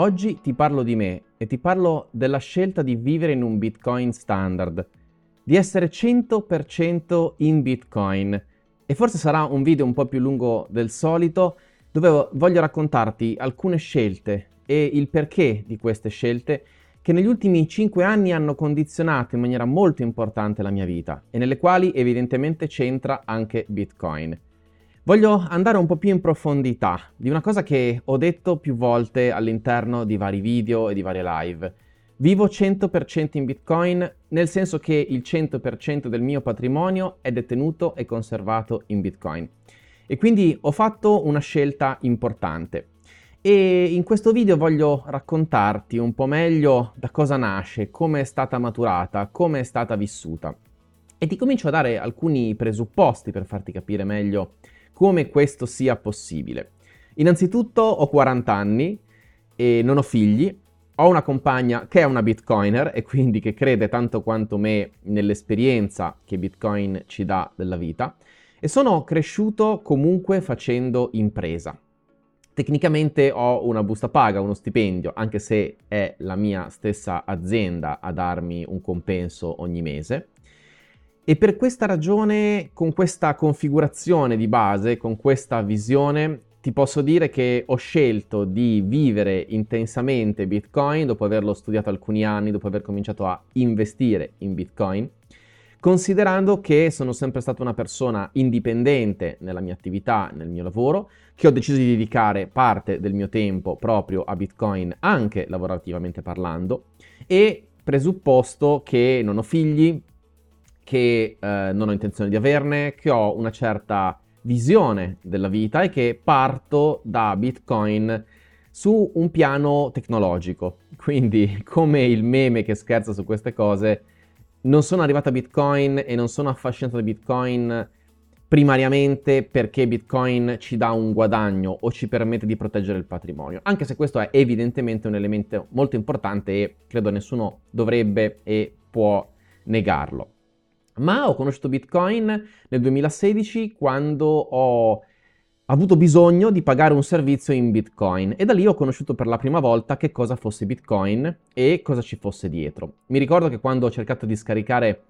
Oggi ti parlo di me e ti parlo della scelta di vivere in un Bitcoin standard, di essere 100% in Bitcoin. E forse sarà un video un po' più lungo del solito dove voglio raccontarti alcune scelte e il perché di queste scelte che negli ultimi 5 anni hanno condizionato in maniera molto importante la mia vita e nelle quali evidentemente c'entra anche Bitcoin. Voglio andare un po' più in profondità di una cosa che ho detto più volte all'interno di vari video e di varie live. Vivo 100% in Bitcoin, nel senso che il 100% del mio patrimonio è detenuto e conservato in Bitcoin. E quindi ho fatto una scelta importante. E in questo video voglio raccontarti un po' meglio da cosa nasce, come è stata maturata, come è stata vissuta. E ti comincio a dare alcuni presupposti per farti capire meglio come questo sia possibile. Innanzitutto ho 40 anni e non ho figli, ho una compagna che è una bitcoiner e quindi che crede tanto quanto me nell'esperienza che Bitcoin ci dà della vita e sono cresciuto comunque facendo impresa. Tecnicamente ho una busta paga, uno stipendio, anche se è la mia stessa azienda a darmi un compenso ogni mese. E per questa ragione, con questa configurazione di base, con questa visione, ti posso dire che ho scelto di vivere intensamente Bitcoin dopo averlo studiato alcuni anni, dopo aver cominciato a investire in Bitcoin, considerando che sono sempre stata una persona indipendente nella mia attività, nel mio lavoro, che ho deciso di dedicare parte del mio tempo proprio a Bitcoin, anche lavorativamente parlando, e presupposto che non ho figli, che eh, non ho intenzione di averne, che ho una certa visione della vita e che parto da Bitcoin su un piano tecnologico. Quindi, come il meme che scherza su queste cose, non sono arrivato a Bitcoin e non sono affascinato da Bitcoin primariamente perché Bitcoin ci dà un guadagno o ci permette di proteggere il patrimonio, anche se questo è evidentemente un elemento molto importante e credo nessuno dovrebbe e può negarlo. Ma ho conosciuto Bitcoin nel 2016 quando ho avuto bisogno di pagare un servizio in Bitcoin e da lì ho conosciuto per la prima volta che cosa fosse Bitcoin e cosa ci fosse dietro. Mi ricordo che quando ho cercato di scaricare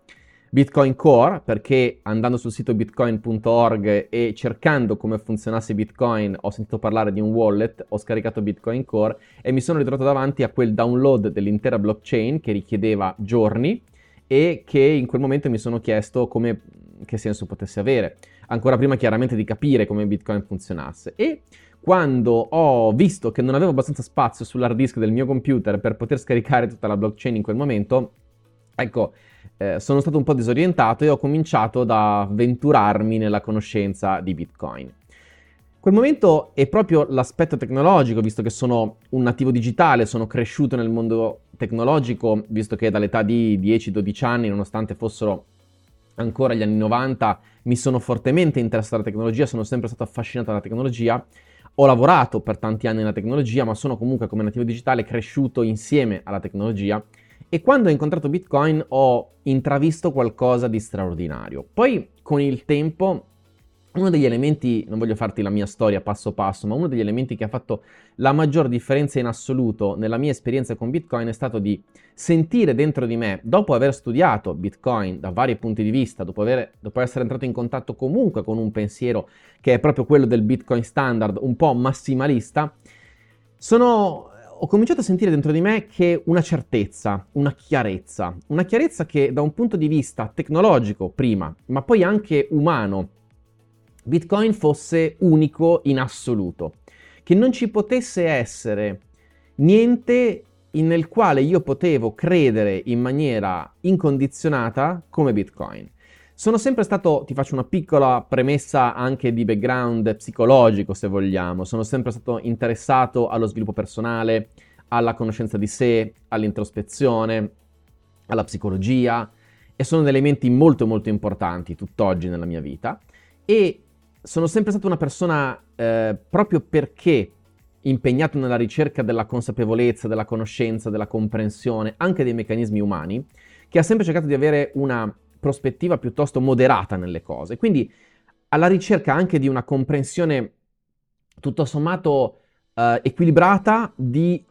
Bitcoin Core, perché andando sul sito bitcoin.org e cercando come funzionasse Bitcoin ho sentito parlare di un wallet, ho scaricato Bitcoin Core e mi sono ritrovato davanti a quel download dell'intera blockchain che richiedeva giorni e che in quel momento mi sono chiesto come, che senso potesse avere, ancora prima chiaramente di capire come Bitcoin funzionasse. E quando ho visto che non avevo abbastanza spazio sull'hard disk del mio computer per poter scaricare tutta la blockchain in quel momento, ecco, eh, sono stato un po' disorientato e ho cominciato ad avventurarmi nella conoscenza di Bitcoin. Quel momento è proprio l'aspetto tecnologico, visto che sono un nativo digitale, sono cresciuto nel mondo tecnologico, visto che dall'età di 10-12 anni, nonostante fossero ancora gli anni 90, mi sono fortemente interessato alla tecnologia, sono sempre stato affascinato dalla tecnologia. Ho lavorato per tanti anni nella tecnologia, ma sono comunque come nativo digitale cresciuto insieme alla tecnologia e quando ho incontrato Bitcoin ho intravisto qualcosa di straordinario. Poi con il tempo uno degli elementi, non voglio farti la mia storia passo passo, ma uno degli elementi che ha fatto la maggior differenza in assoluto nella mia esperienza con Bitcoin è stato di sentire dentro di me, dopo aver studiato Bitcoin da vari punti di vista, dopo, aver, dopo essere entrato in contatto comunque con un pensiero che è proprio quello del Bitcoin standard, un po' massimalista, sono, ho cominciato a sentire dentro di me che una certezza, una chiarezza, una chiarezza che da un punto di vista tecnologico prima, ma poi anche umano, Bitcoin fosse unico in assoluto, che non ci potesse essere niente nel quale io potevo credere in maniera incondizionata come Bitcoin. Sono sempre stato, ti faccio una piccola premessa anche di background psicologico se vogliamo, sono sempre stato interessato allo sviluppo personale, alla conoscenza di sé, all'introspezione, alla psicologia e sono elementi molto molto importanti tutt'oggi nella mia vita e sono sempre stata una persona eh, proprio perché impegnato nella ricerca della consapevolezza, della conoscenza, della comprensione, anche dei meccanismi umani, che ha sempre cercato di avere una prospettiva piuttosto moderata nelle cose. Quindi alla ricerca anche di una comprensione tutto sommato eh, equilibrata di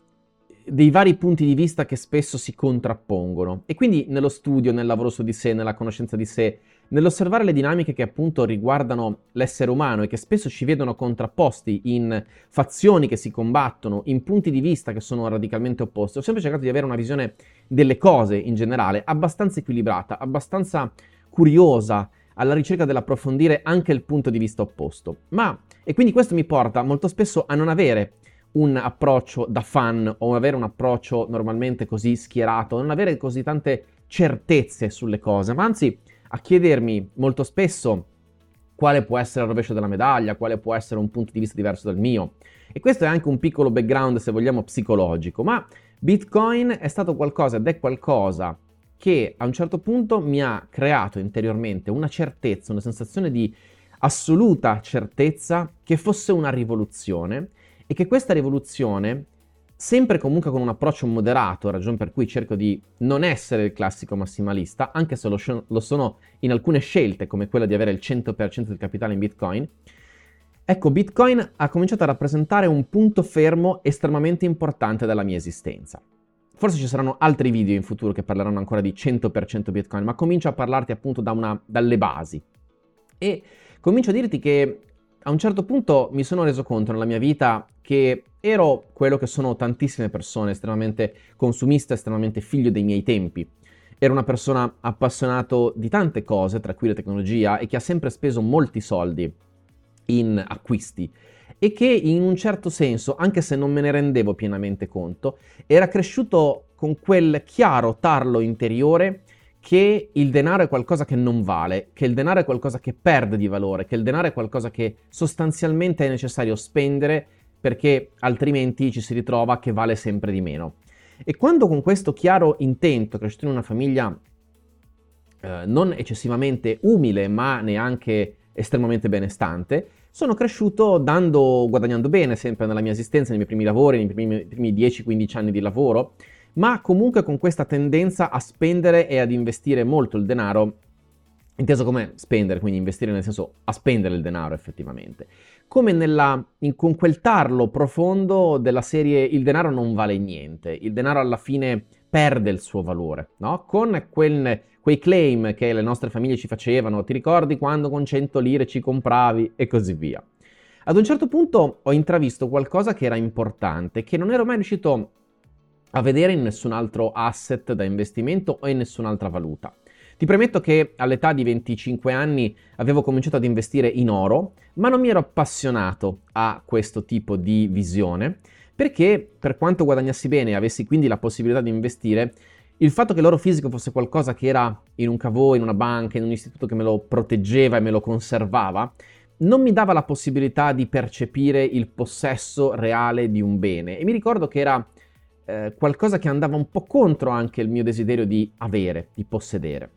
dei vari punti di vista che spesso si contrappongono. E quindi nello studio, nel lavoro su di sé, nella conoscenza di sé, nell'osservare le dinamiche che appunto riguardano l'essere umano e che spesso ci vedono contrapposti in fazioni che si combattono, in punti di vista che sono radicalmente opposti, ho sempre cercato di avere una visione delle cose in generale abbastanza equilibrata, abbastanza curiosa, alla ricerca dell'approfondire anche il punto di vista opposto. Ma, e quindi questo mi porta molto spesso a non avere un approccio da fan o avere un approccio normalmente così schierato, non avere così tante certezze sulle cose, ma anzi a chiedermi molto spesso quale può essere il rovescio della medaglia, quale può essere un punto di vista diverso dal mio. E questo è anche un piccolo background, se vogliamo, psicologico, ma Bitcoin è stato qualcosa ed è qualcosa che a un certo punto mi ha creato interiormente una certezza, una sensazione di assoluta certezza che fosse una rivoluzione e che questa rivoluzione, sempre comunque con un approccio moderato, ragione per cui cerco di non essere il classico massimalista, anche se lo, lo sono in alcune scelte, come quella di avere il 100% del capitale in Bitcoin, ecco, Bitcoin ha cominciato a rappresentare un punto fermo estremamente importante della mia esistenza. Forse ci saranno altri video in futuro che parleranno ancora di 100% Bitcoin, ma comincio a parlarti appunto da una, dalle basi. E comincio a dirti che a un certo punto mi sono reso conto nella mia vita che ero quello che sono tantissime persone, estremamente consumista, estremamente figlio dei miei tempi. Ero una persona appassionato di tante cose, tra cui la tecnologia, e che ha sempre speso molti soldi in acquisti e che in un certo senso, anche se non me ne rendevo pienamente conto, era cresciuto con quel chiaro tarlo interiore che il denaro è qualcosa che non vale, che il denaro è qualcosa che perde di valore, che il denaro è qualcosa che sostanzialmente è necessario spendere perché altrimenti ci si ritrova che vale sempre di meno. E quando con questo chiaro intento, cresciuto in una famiglia eh, non eccessivamente umile, ma neanche estremamente benestante, sono cresciuto dando, guadagnando bene sempre nella mia esistenza, nei miei primi lavori, nei primi, primi 10-15 anni di lavoro, ma comunque con questa tendenza a spendere e ad investire molto il denaro, inteso come spendere, quindi investire nel senso a spendere il denaro effettivamente, come nella, in, con quel tarlo profondo della serie il denaro non vale niente, il denaro alla fine perde il suo valore, no? Con quel, quei claim che le nostre famiglie ci facevano, ti ricordi quando con 100 lire ci compravi e così via. Ad un certo punto ho intravisto qualcosa che era importante, che non ero mai riuscito a vedere in nessun altro asset da investimento o in nessun'altra valuta. Ti premetto che all'età di 25 anni avevo cominciato ad investire in oro, ma non mi ero appassionato a questo tipo di visione, perché per quanto guadagnassi bene e avessi quindi la possibilità di investire, il fatto che l'oro fisico fosse qualcosa che era in un cavò, in una banca, in un istituto che me lo proteggeva e me lo conservava, non mi dava la possibilità di percepire il possesso reale di un bene. E mi ricordo che era eh, qualcosa che andava un po' contro anche il mio desiderio di avere, di possedere.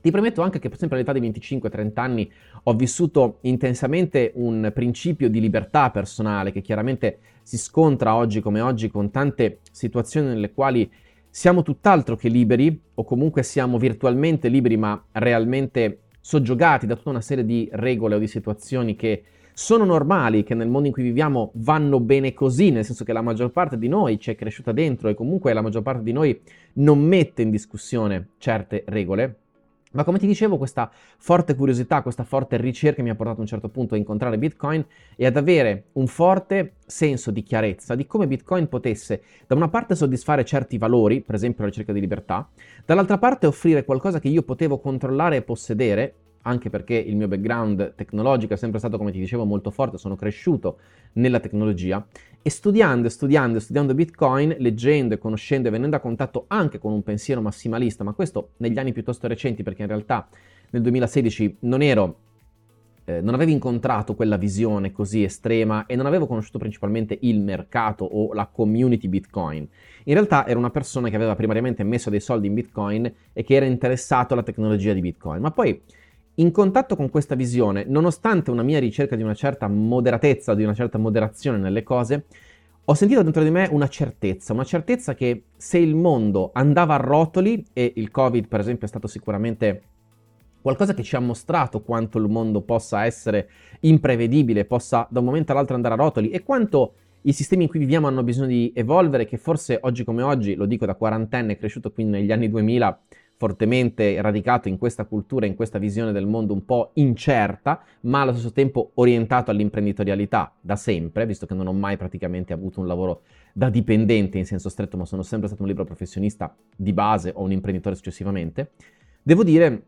Ti premetto anche che, per esempio, all'età di 25-30 anni ho vissuto intensamente un principio di libertà personale che chiaramente si scontra oggi come oggi con tante situazioni nelle quali siamo tutt'altro che liberi o comunque siamo virtualmente liberi ma realmente soggiogati da tutta una serie di regole o di situazioni che sono normali, che nel mondo in cui viviamo vanno bene così, nel senso che la maggior parte di noi ci è cresciuta dentro e comunque la maggior parte di noi non mette in discussione certe regole. Ma come ti dicevo, questa forte curiosità, questa forte ricerca mi ha portato a un certo punto a incontrare Bitcoin e ad avere un forte senso di chiarezza di come Bitcoin potesse da una parte soddisfare certi valori, per esempio la ricerca di libertà, dall'altra parte offrire qualcosa che io potevo controllare e possedere, anche perché il mio background tecnologico è sempre stato, come ti dicevo, molto forte, sono cresciuto nella tecnologia e studiando, studiando, studiando Bitcoin, leggendo e conoscendo e venendo a contatto anche con un pensiero massimalista, ma questo negli anni piuttosto recenti, perché in realtà nel 2016 non ero eh, non avevo incontrato quella visione così estrema e non avevo conosciuto principalmente il mercato o la community Bitcoin. In realtà ero una persona che aveva primariamente messo dei soldi in Bitcoin e che era interessato alla tecnologia di Bitcoin, ma poi in contatto con questa visione, nonostante una mia ricerca di una certa moderatezza, di una certa moderazione nelle cose, ho sentito dentro di me una certezza, una certezza che se il mondo andava a rotoli, e il Covid per esempio è stato sicuramente qualcosa che ci ha mostrato quanto il mondo possa essere imprevedibile, possa da un momento all'altro andare a rotoli e quanto i sistemi in cui viviamo hanno bisogno di evolvere, che forse oggi come oggi, lo dico da quarantenne, cresciuto quindi negli anni 2000, fortemente radicato in questa cultura, in questa visione del mondo un po' incerta, ma allo stesso tempo orientato all'imprenditorialità da sempre, visto che non ho mai praticamente avuto un lavoro da dipendente in senso stretto, ma sono sempre stato un libero professionista di base o un imprenditore successivamente. Devo dire,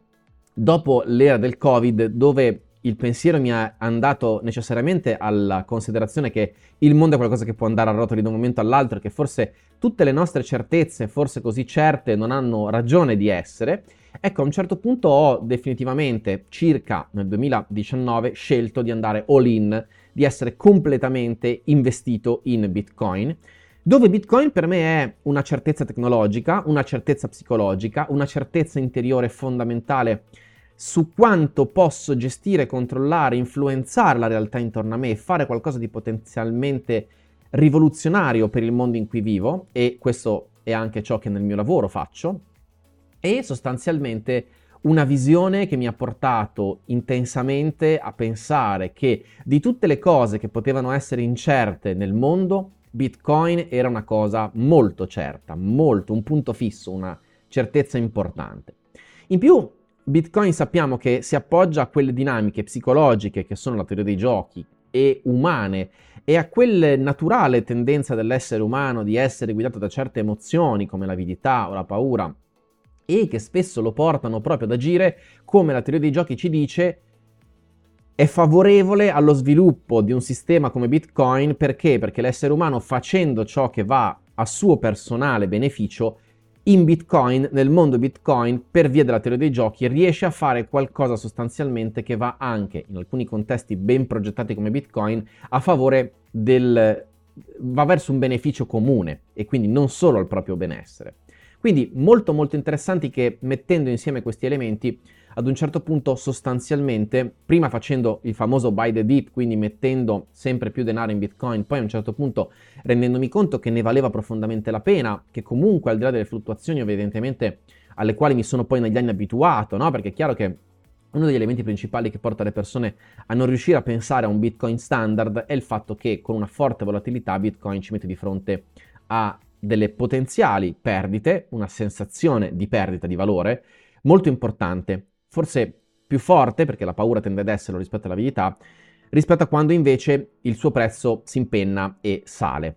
dopo l'era del Covid, dove il pensiero mi ha andato necessariamente alla considerazione che il mondo è qualcosa che può andare a rotoli da un momento all'altro che forse tutte le nostre certezze, forse così certe, non hanno ragione di essere. Ecco, a un certo punto ho definitivamente, circa nel 2019, scelto di andare all in, di essere completamente investito in Bitcoin, dove Bitcoin per me è una certezza tecnologica, una certezza psicologica, una certezza interiore fondamentale su quanto posso gestire, controllare, influenzare la realtà intorno a me e fare qualcosa di potenzialmente rivoluzionario per il mondo in cui vivo, e questo è anche ciò che nel mio lavoro faccio, e sostanzialmente una visione che mi ha portato intensamente a pensare che di tutte le cose che potevano essere incerte nel mondo, Bitcoin era una cosa molto certa, molto, un punto fisso, una certezza importante. In più, Bitcoin sappiamo che si appoggia a quelle dinamiche psicologiche che sono la teoria dei giochi e umane e a quella naturale tendenza dell'essere umano di essere guidato da certe emozioni come l'avidità o la paura e che spesso lo portano proprio ad agire come la teoria dei giochi ci dice è favorevole allo sviluppo di un sistema come Bitcoin perché? Perché l'essere umano facendo ciò che va a suo personale beneficio in Bitcoin, nel mondo Bitcoin, per via della teoria dei giochi, riesce a fare qualcosa sostanzialmente che va anche, in alcuni contesti ben progettati come Bitcoin, a favore del... va verso un beneficio comune e quindi non solo al proprio benessere. Quindi molto molto interessanti che mettendo insieme questi elementi ad un certo punto sostanzialmente, prima facendo il famoso buy the dip, quindi mettendo sempre più denaro in Bitcoin, poi a un certo punto rendendomi conto che ne valeva profondamente la pena, che comunque al di là delle fluttuazioni evidentemente alle quali mi sono poi negli anni abituato, no? Perché è chiaro che uno degli elementi principali che porta le persone a non riuscire a pensare a un Bitcoin standard è il fatto che con una forte volatilità Bitcoin ci mette di fronte a delle potenziali perdite, una sensazione di perdita di valore molto importante forse più forte, perché la paura tende ad esserlo rispetto all'avidità, rispetto a quando invece il suo prezzo si impenna e sale.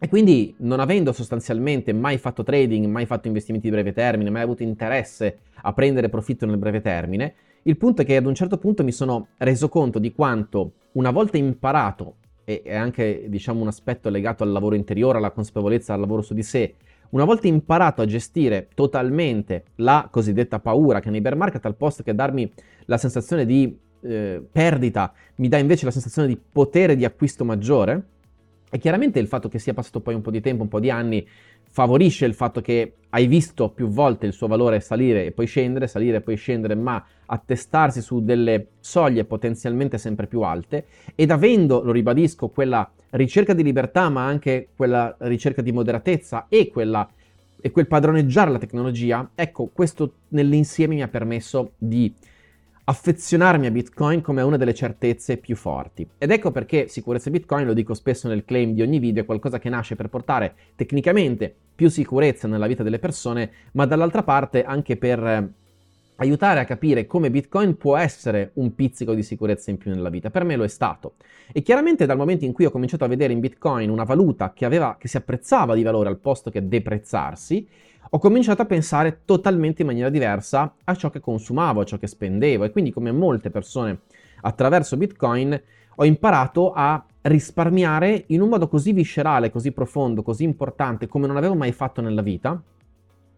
E quindi, non avendo sostanzialmente mai fatto trading, mai fatto investimenti di breve termine, mai avuto interesse a prendere profitto nel breve termine, il punto è che ad un certo punto mi sono reso conto di quanto, una volta imparato, e è anche diciamo un aspetto legato al lavoro interiore, alla consapevolezza, al lavoro su di sé, una volta imparato a gestire totalmente la cosiddetta paura, che nei bear market al posto che darmi la sensazione di eh, perdita, mi dà invece la sensazione di potere di acquisto maggiore, e chiaramente il fatto che sia passato poi un po' di tempo, un po' di anni, favorisce il fatto che hai visto più volte il suo valore salire e poi scendere, salire e poi scendere, ma attestarsi su delle soglie potenzialmente sempre più alte ed avendo, lo ribadisco, quella ricerca di libertà, ma anche quella ricerca di moderatezza e, quella, e quel padroneggiare la tecnologia, ecco, questo nell'insieme mi ha permesso di affezionarmi a Bitcoin come una delle certezze più forti. Ed ecco perché sicurezza Bitcoin, lo dico spesso nel claim di ogni video, è qualcosa che nasce per portare tecnicamente più sicurezza nella vita delle persone, ma dall'altra parte anche per eh, aiutare a capire come Bitcoin può essere un pizzico di sicurezza in più nella vita. Per me lo è stato. E chiaramente dal momento in cui ho cominciato a vedere in Bitcoin una valuta che, aveva, che si apprezzava di valore al posto che deprezzarsi, ho cominciato a pensare totalmente in maniera diversa a ciò che consumavo, a ciò che spendevo e quindi come molte persone attraverso Bitcoin ho imparato a risparmiare in un modo così viscerale, così profondo, così importante come non avevo mai fatto nella vita.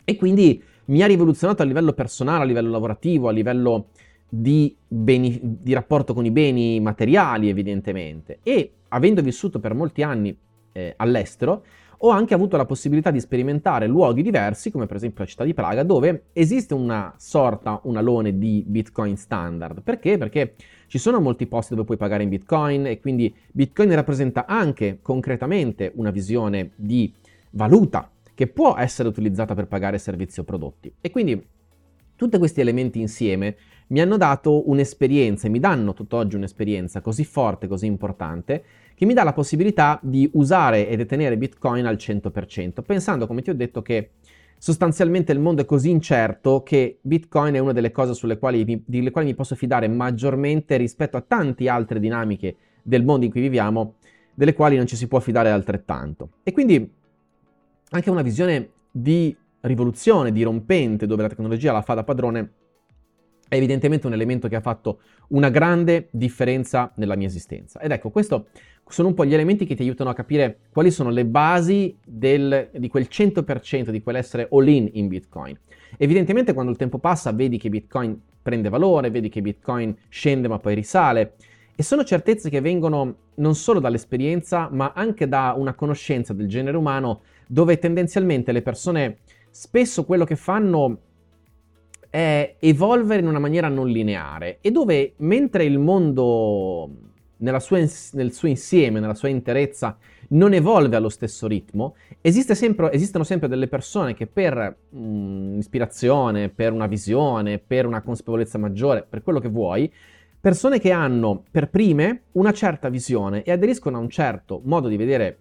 E quindi mi ha rivoluzionato a livello personale, a livello lavorativo, a livello di, beni, di rapporto con i beni materiali evidentemente. E avendo vissuto per molti anni eh, all'estero ho anche avuto la possibilità di sperimentare luoghi diversi, come per esempio la città di Praga, dove esiste una sorta, un alone di Bitcoin standard. Perché? Perché ci sono molti posti dove puoi pagare in Bitcoin e quindi Bitcoin rappresenta anche concretamente una visione di valuta che può essere utilizzata per pagare servizi o prodotti. E quindi tutti questi elementi insieme mi hanno dato un'esperienza e mi danno tutt'oggi un'esperienza così forte, così importante, che mi dà la possibilità di usare e detenere Bitcoin al 100%, pensando, come ti ho detto, che sostanzialmente il mondo è così incerto che Bitcoin è una delle cose sulle quali, delle quali mi posso fidare maggiormente rispetto a tante altre dinamiche del mondo in cui viviamo, delle quali non ci si può fidare altrettanto. E quindi anche una visione di rivoluzione, dirompente, dove la tecnologia la fa da padrone, è evidentemente un elemento che ha fatto una grande differenza nella mia esistenza. Ed ecco, questi sono un po' gli elementi che ti aiutano a capire quali sono le basi del, di quel 100%, di quell'essere all-in in Bitcoin. Evidentemente quando il tempo passa vedi che Bitcoin prende valore, vedi che Bitcoin scende ma poi risale. E sono certezze che vengono non solo dall'esperienza, ma anche da una conoscenza del genere umano, dove tendenzialmente le persone spesso quello che fanno è evolvere in una maniera non lineare e dove mentre il mondo sua, nel suo insieme, nella sua interezza, non evolve allo stesso ritmo, esiste sempre, esistono sempre delle persone che per mm, ispirazione, per una visione, per una consapevolezza maggiore, per quello che vuoi, persone che hanno per prime una certa visione e aderiscono a un certo modo di vedere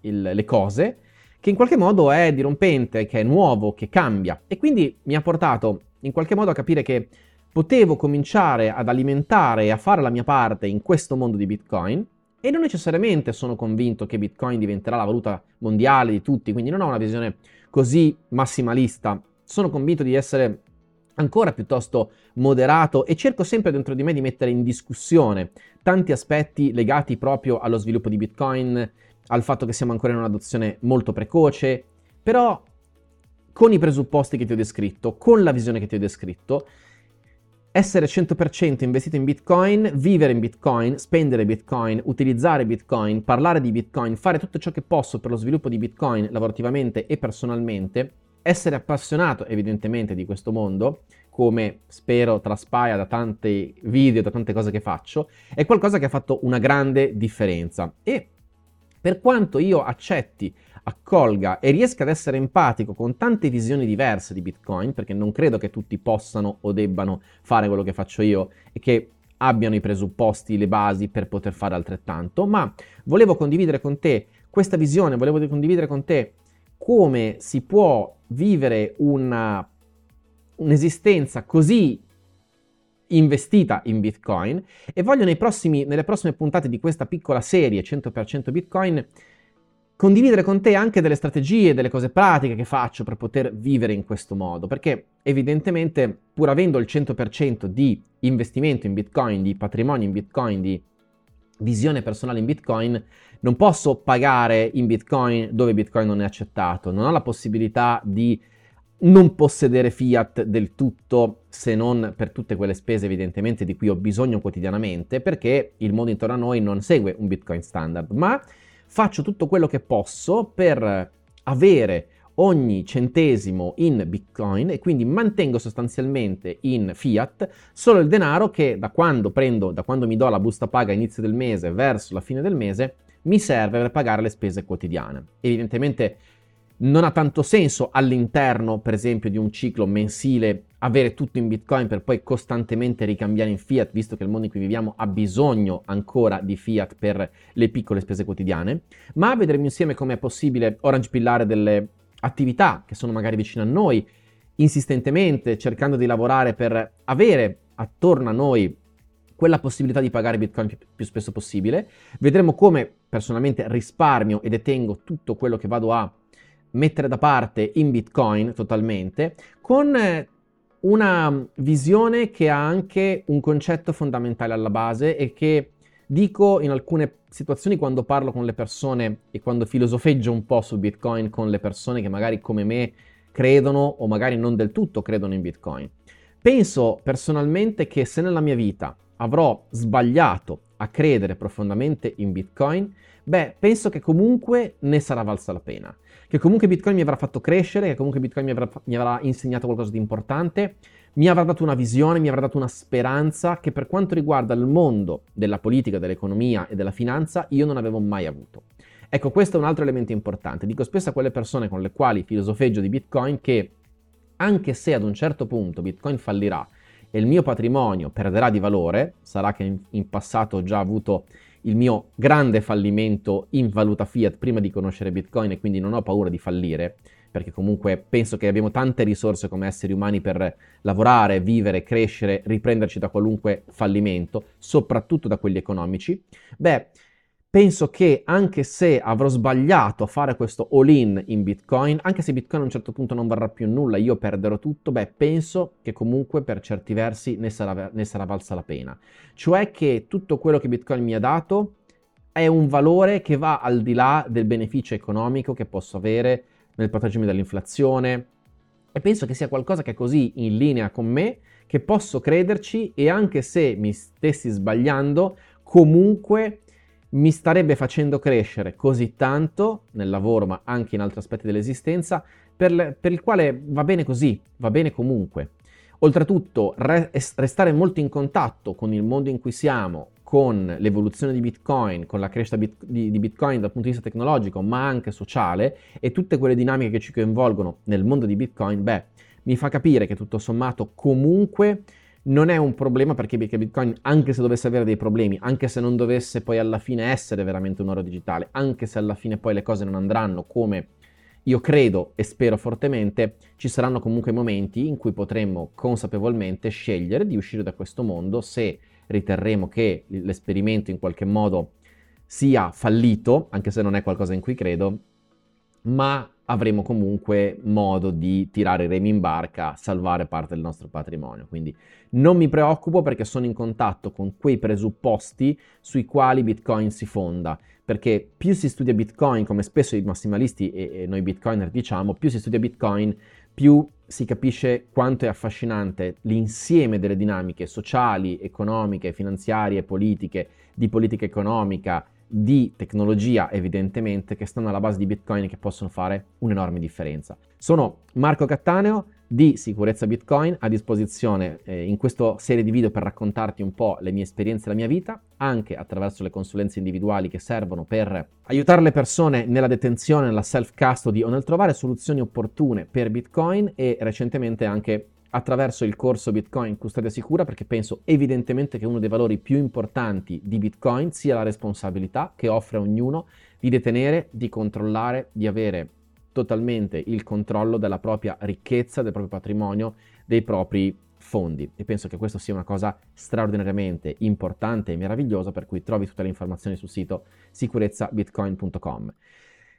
il, le cose che in qualche modo è dirompente, che è nuovo, che cambia. E quindi mi ha portato in qualche modo a capire che potevo cominciare ad alimentare e a fare la mia parte in questo mondo di Bitcoin e non necessariamente sono convinto che Bitcoin diventerà la valuta mondiale di tutti, quindi non ho una visione così massimalista. Sono convinto di essere ancora piuttosto moderato e cerco sempre dentro di me di mettere in discussione tanti aspetti legati proprio allo sviluppo di Bitcoin, al fatto che siamo ancora in un'adozione molto precoce, però con i presupposti che ti ho descritto, con la visione che ti ho descritto, essere 100% investito in Bitcoin, vivere in Bitcoin, spendere Bitcoin, utilizzare Bitcoin, parlare di Bitcoin, fare tutto ciò che posso per lo sviluppo di Bitcoin lavorativamente e personalmente, essere appassionato evidentemente di questo mondo, come spero traspaia da tanti video, da tante cose che faccio, è qualcosa che ha fatto una grande differenza. E per quanto io accetti accolga e riesca ad essere empatico con tante visioni diverse di Bitcoin, perché non credo che tutti possano o debbano fare quello che faccio io e che abbiano i presupposti, le basi per poter fare altrettanto, ma volevo condividere con te questa visione, volevo condividere con te come si può vivere una, un'esistenza così investita in Bitcoin e voglio prossimi, nelle prossime puntate di questa piccola serie 100% Bitcoin condividere con te anche delle strategie, delle cose pratiche che faccio per poter vivere in questo modo, perché evidentemente pur avendo il 100% di investimento in Bitcoin, di patrimonio in Bitcoin, di visione personale in Bitcoin, non posso pagare in Bitcoin dove Bitcoin non è accettato, non ho la possibilità di non possedere fiat del tutto se non per tutte quelle spese evidentemente di cui ho bisogno quotidianamente perché il mondo intorno a noi non segue un Bitcoin standard, ma faccio tutto quello che posso per avere ogni centesimo in Bitcoin e quindi mantengo sostanzialmente in fiat solo il denaro che da quando prendo, da quando mi do la busta paga inizio del mese verso la fine del mese, mi serve per pagare le spese quotidiane. Evidentemente non ha tanto senso all'interno, per esempio, di un ciclo mensile avere tutto in Bitcoin per poi costantemente ricambiare in fiat, visto che il mondo in cui viviamo ha bisogno ancora di fiat per le piccole spese quotidiane, ma vedremo insieme come è possibile orange pillare delle attività che sono magari vicine a noi, insistentemente cercando di lavorare per avere attorno a noi quella possibilità di pagare Bitcoin più, più spesso possibile. Vedremo come personalmente risparmio e detengo tutto quello che vado a mettere da parte in Bitcoin totalmente, con eh, una visione che ha anche un concetto fondamentale alla base e che dico in alcune situazioni quando parlo con le persone e quando filosofeggio un po' su Bitcoin con le persone che magari come me credono o magari non del tutto credono in Bitcoin. Penso personalmente che se nella mia vita avrò sbagliato a credere profondamente in Bitcoin, beh, penso che comunque ne sarà valsa la pena che comunque Bitcoin mi avrà fatto crescere, che comunque Bitcoin mi avrà, mi avrà insegnato qualcosa di importante, mi avrà dato una visione, mi avrà dato una speranza che per quanto riguarda il mondo della politica, dell'economia e della finanza io non avevo mai avuto. Ecco, questo è un altro elemento importante. Dico spesso a quelle persone con le quali filosofeggio di Bitcoin che anche se ad un certo punto Bitcoin fallirà e il mio patrimonio perderà di valore, sarà che in, passato ho già avuto il mio grande fallimento in valuta fiat prima di conoscere Bitcoin e quindi non ho paura di fallire, perché comunque penso che abbiamo tante risorse come esseri umani per lavorare, vivere, crescere, riprenderci da qualunque fallimento, soprattutto da quelli economici, beh, penso che anche se avrò sbagliato a fare questo all-in in Bitcoin, anche se Bitcoin a un certo punto non varrà più nulla, io perderò tutto, beh, penso che comunque per certi versi ne sarà, ne sarà valsa la pena. Cioè che tutto quello che Bitcoin mi ha dato è un valore che va al di là del beneficio economico che posso avere nel proteggermi dall'inflazione e penso che sia qualcosa che è così in linea con me che posso crederci e anche se mi stessi sbagliando, comunque mi starebbe facendo crescere così tanto nel lavoro, ma anche in altri aspetti dell'esistenza, per, le, per il quale va bene così, va bene comunque. Oltretutto, re, restare molto in contatto con il mondo in cui siamo, con l'evoluzione di Bitcoin, con la crescita bit- di, di, Bitcoin dal punto di vista tecnologico, ma anche sociale, e tutte quelle dinamiche che ci coinvolgono nel mondo di Bitcoin, beh, mi fa capire che tutto sommato comunque non è un problema perché Bitcoin, anche se dovesse avere dei problemi, anche se non dovesse poi alla fine essere veramente un oro digitale, anche se alla fine poi le cose non andranno come io credo e spero fortemente, ci saranno comunque momenti in cui potremmo consapevolmente scegliere di uscire da questo mondo se riterremo che l'esperimento in qualche modo sia fallito, anche se non è qualcosa in cui credo, ma avremo comunque modo di tirare i remi in barca, salvare parte del nostro patrimonio. Quindi non mi preoccupo perché sono in contatto con quei presupposti sui quali Bitcoin si fonda, perché più si studia Bitcoin, come spesso i massimalisti e, noi Bitcoiner diciamo, più si studia Bitcoin, più si capisce quanto è affascinante l'insieme delle dinamiche sociali, economiche, finanziarie, politiche, di politica economica, di tecnologia evidentemente che stanno alla base di Bitcoin e che possono fare un'enorme differenza. Sono Marco Cattaneo di Sicurezza Bitcoin a disposizione eh, in questa serie di video per raccontarti un po' le mie esperienze e la mia vita, anche attraverso le consulenze individuali che servono per aiutare le persone nella detenzione, nella self-custody o nel trovare soluzioni opportune per Bitcoin e recentemente anche attraverso il corso Bitcoin Custodia Sicura perché penso evidentemente che uno dei valori più importanti di Bitcoin sia la responsabilità che offre a ognuno di detenere, di controllare, di avere totalmente il controllo della propria ricchezza, del proprio patrimonio, dei propri fondi. E penso che questo sia una cosa straordinariamente importante e meravigliosa per cui trovi tutte le informazioni sul sito sicurezzabitcoin.com.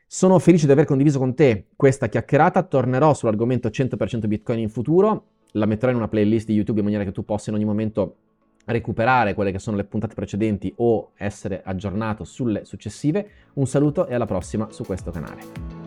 Sono felice di aver condiviso con te questa chiacchierata, tornerò sull'argomento 100% Bitcoin in futuro, la metterò in una playlist di YouTube in maniera che tu possa in ogni momento recuperare quelle che sono le puntate precedenti o essere aggiornato sulle successive. Un saluto e alla prossima su questo canale.